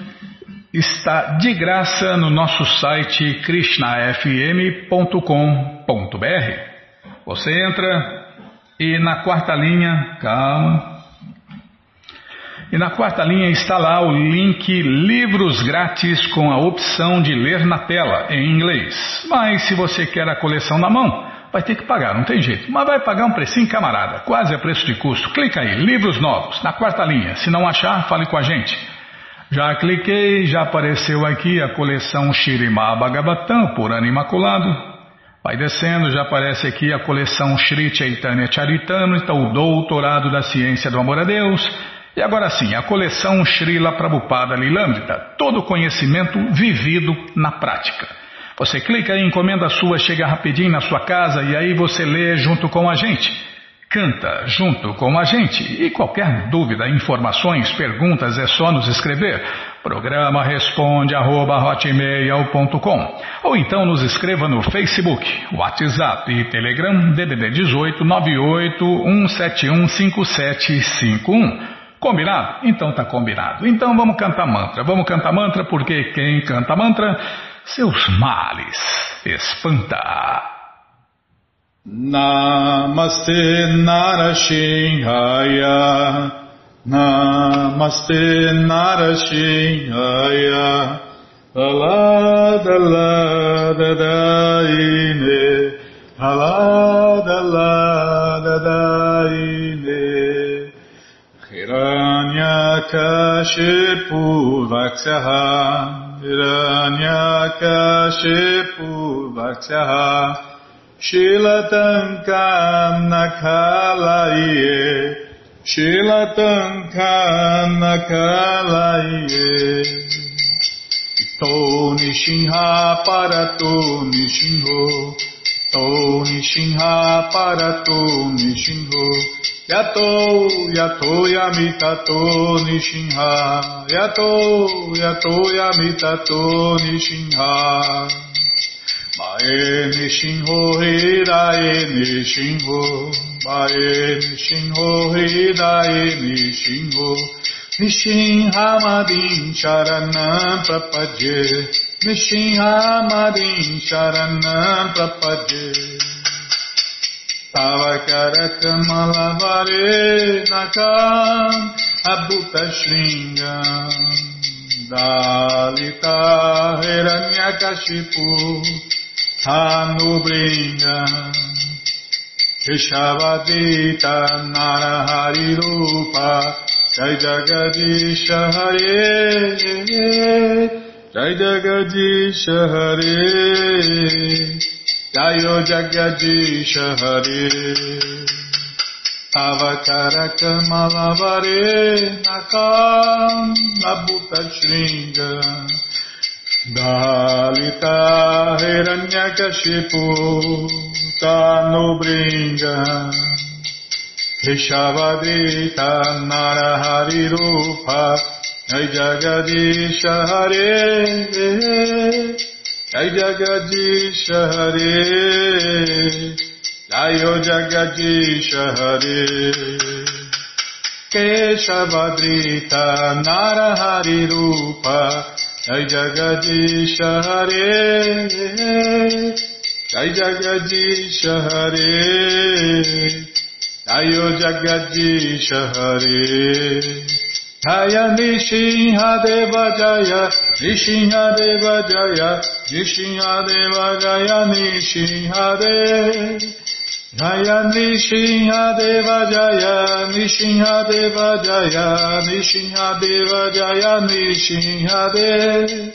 está de graça no nosso site krishnafm.com.br. Você entra e na quarta linha, calma. E na quarta linha está lá o link Livros Grátis com a opção de ler na tela, em inglês. Mas se você quer a coleção na mão, vai ter que pagar, não tem jeito. Mas vai pagar um precinho camarada, quase a preço de custo. Clica aí, Livros Novos, na quarta linha. Se não achar, fale com a gente. Já cliquei, já apareceu aqui a coleção Shirimá Bhagavatam por ano imaculado. Vai descendo, já aparece aqui a coleção Shri Chaitanya Charitamrita, então o doutorado da ciência do amor a Deus. E agora sim, a coleção Srila Prabhupada Lilamrita, todo conhecimento vivido na prática. Você clica e encomenda sua, chega rapidinho na sua casa e aí você lê junto com a gente. Canta junto com a gente. E qualquer dúvida, informações, perguntas, é só nos escrever. Programa responde arroba, Ou então nos escreva no Facebook, WhatsApp e Telegram DDD 18 98 171 5751. Combinado? Então tá combinado. Então vamos cantar mantra. Vamos cantar mantra porque quem canta mantra, seus males espanta. Namaste Narashinhaya Namaste Narashinhaya Aladaladaine Aladaladaine Hiranyakashipu Vaksyaha Hiranyakashipu Vaksyaha Hiranyakashipu Vaksyaha Shilatankanakalaye Shilatankanakalaye To Nishinha Parato Nishinho To Nishinha Parato Nishinho Yato Yato Yamitato Nishinha Yato Yato Yamitato Nishinha Bae Nishinho Hidae Nishinho Bae Nishinho Hidae Nishinho Nishinhamadin Charanam Prapadye. Nishinhamadin Charanam Prapadye. Tava Karakamalabare Nakam Abhuta Shlingam Dalita Hiranyakashipu. Hanubringa Krishavadita Narahari Rupa Jai Jagadisha Hare Jai Jagadisha Hare Jayo Jagadisha Hare. Nakam Nabuta Shringa Dalita Hiranyakashipu Tanubringa Rishavadita Narahari Rupa Jai Jagadisha Hare Jai Jagadisha Hare Jayo Jagadisha Hare Keshavadrita Narahari Rupa Jai Jagadish Hare Jai Jagadish Hare Jayo Jagadish Hare Jaya Nishinha Deva Jaya Nishinha Deva Jaya Nishinha Deva Jaya Nishinha Deva Jaya Nishinha Deva Jaya Nishinha Deva Jaya Nishinha Deva Jaya Nishinha Deva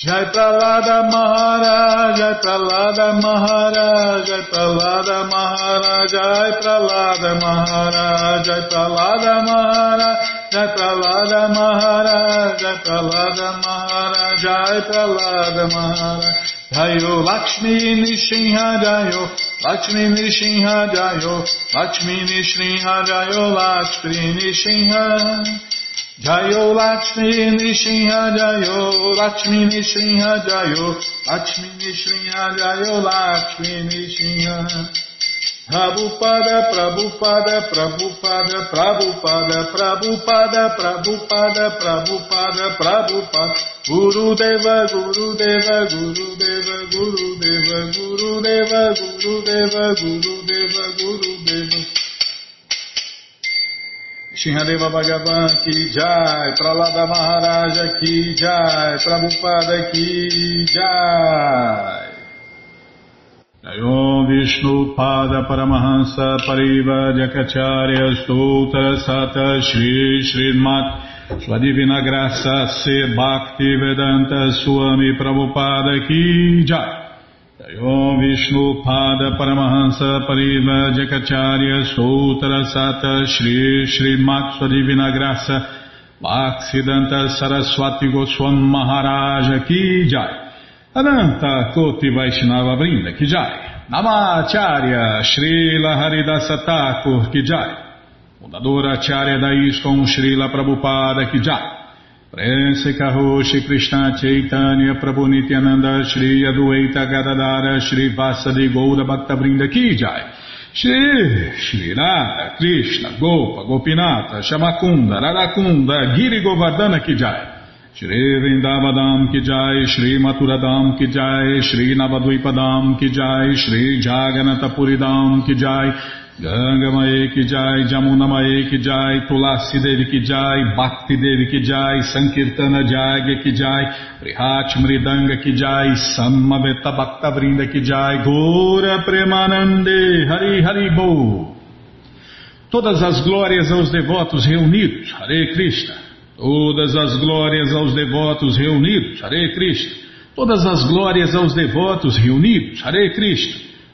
Jai Pralada Maharaj, Jai Pralada Maharaj, Jai Pralada Maharaj, Jai Pralada Maharaj, Jai Pralada Maharaj, Jai Pralada Maharaj, Jai Pralada Maharaj, Jai Pralada Maharaj, Jayo Lakshmi Nishinha Jayo Lakshmi Nishinha Jayo Lakshmi Nishinha Jayo Lakshmi Nishinha Jayo Lakshmi Nishinha Jayo Lakshmi Nishinha Jayo Lakshmi Nishinha Jayo Lakshmi Nishinha Prabhupada, Prabhupada, Prabhupada, Prabhupada, Prabhupada, Prabhupada, Prabhupada, Prabhupada, Guru Deva, Guru Deva, Guru Deva, Guru Deva, Guru Deva, Guru Deva, Guru Deva, Guru Deva. Shinhadeva Bhagavan ki jai, Pralada Maharaja ki jai, Prabhupada ki jai. Om Vishnu Pada Paramahansa Pariva Jakacharya Stoutra Sata Shri Srimat Sua Divina Graça Se Bhakti Vedanta Swami Prabhupada Ki Jai Om Vishnu Pada Paramahansa Pariva Jakacharya Stoutra Sata Shri Srimat Sua Divina Graça Bhaksidanta Saraswati Goswam Maharaja Ki Jai Ananta Koti Vaishnava Brinda Kijai, Namacharya Srila Haridasa Thakur Kijai, Fundadora Acharya da ISKCON Srila Prabhupada Kijai, Prense Karoshi Krishna Chaitanya Prabhu Nityananda Shri Adueita Gadadara Shri Vasadi Goura Bhakta Brinda Kijai, Shri Shri Radha Krishna Gopa Gopinata Shamakunda Radakunda Giri Govardhana Kijai, Shri Vrindavadam ki jai, Shri Maturadam ki jai, Shri Navadvipadam ki jai, Shri Jaganatapuridam ki jai, Gangamaye ki jai, Jamunamaye ki jai, Tulasi Devi ki jai, Bhakti Devi ki jai, Sankirtana Jagya ki jai, Prihat Mridanga ki jai, Samaveta Bhakta Vrinda ki jai, Gora Premanande, Hari Hari Bo. Todas as glórias aos devotos reunidos, Hare Krishna. Todas as glórias aos devotos reunidos, Hare Krishna. Todas as glórias aos devotos reunidos, Hare Krishna.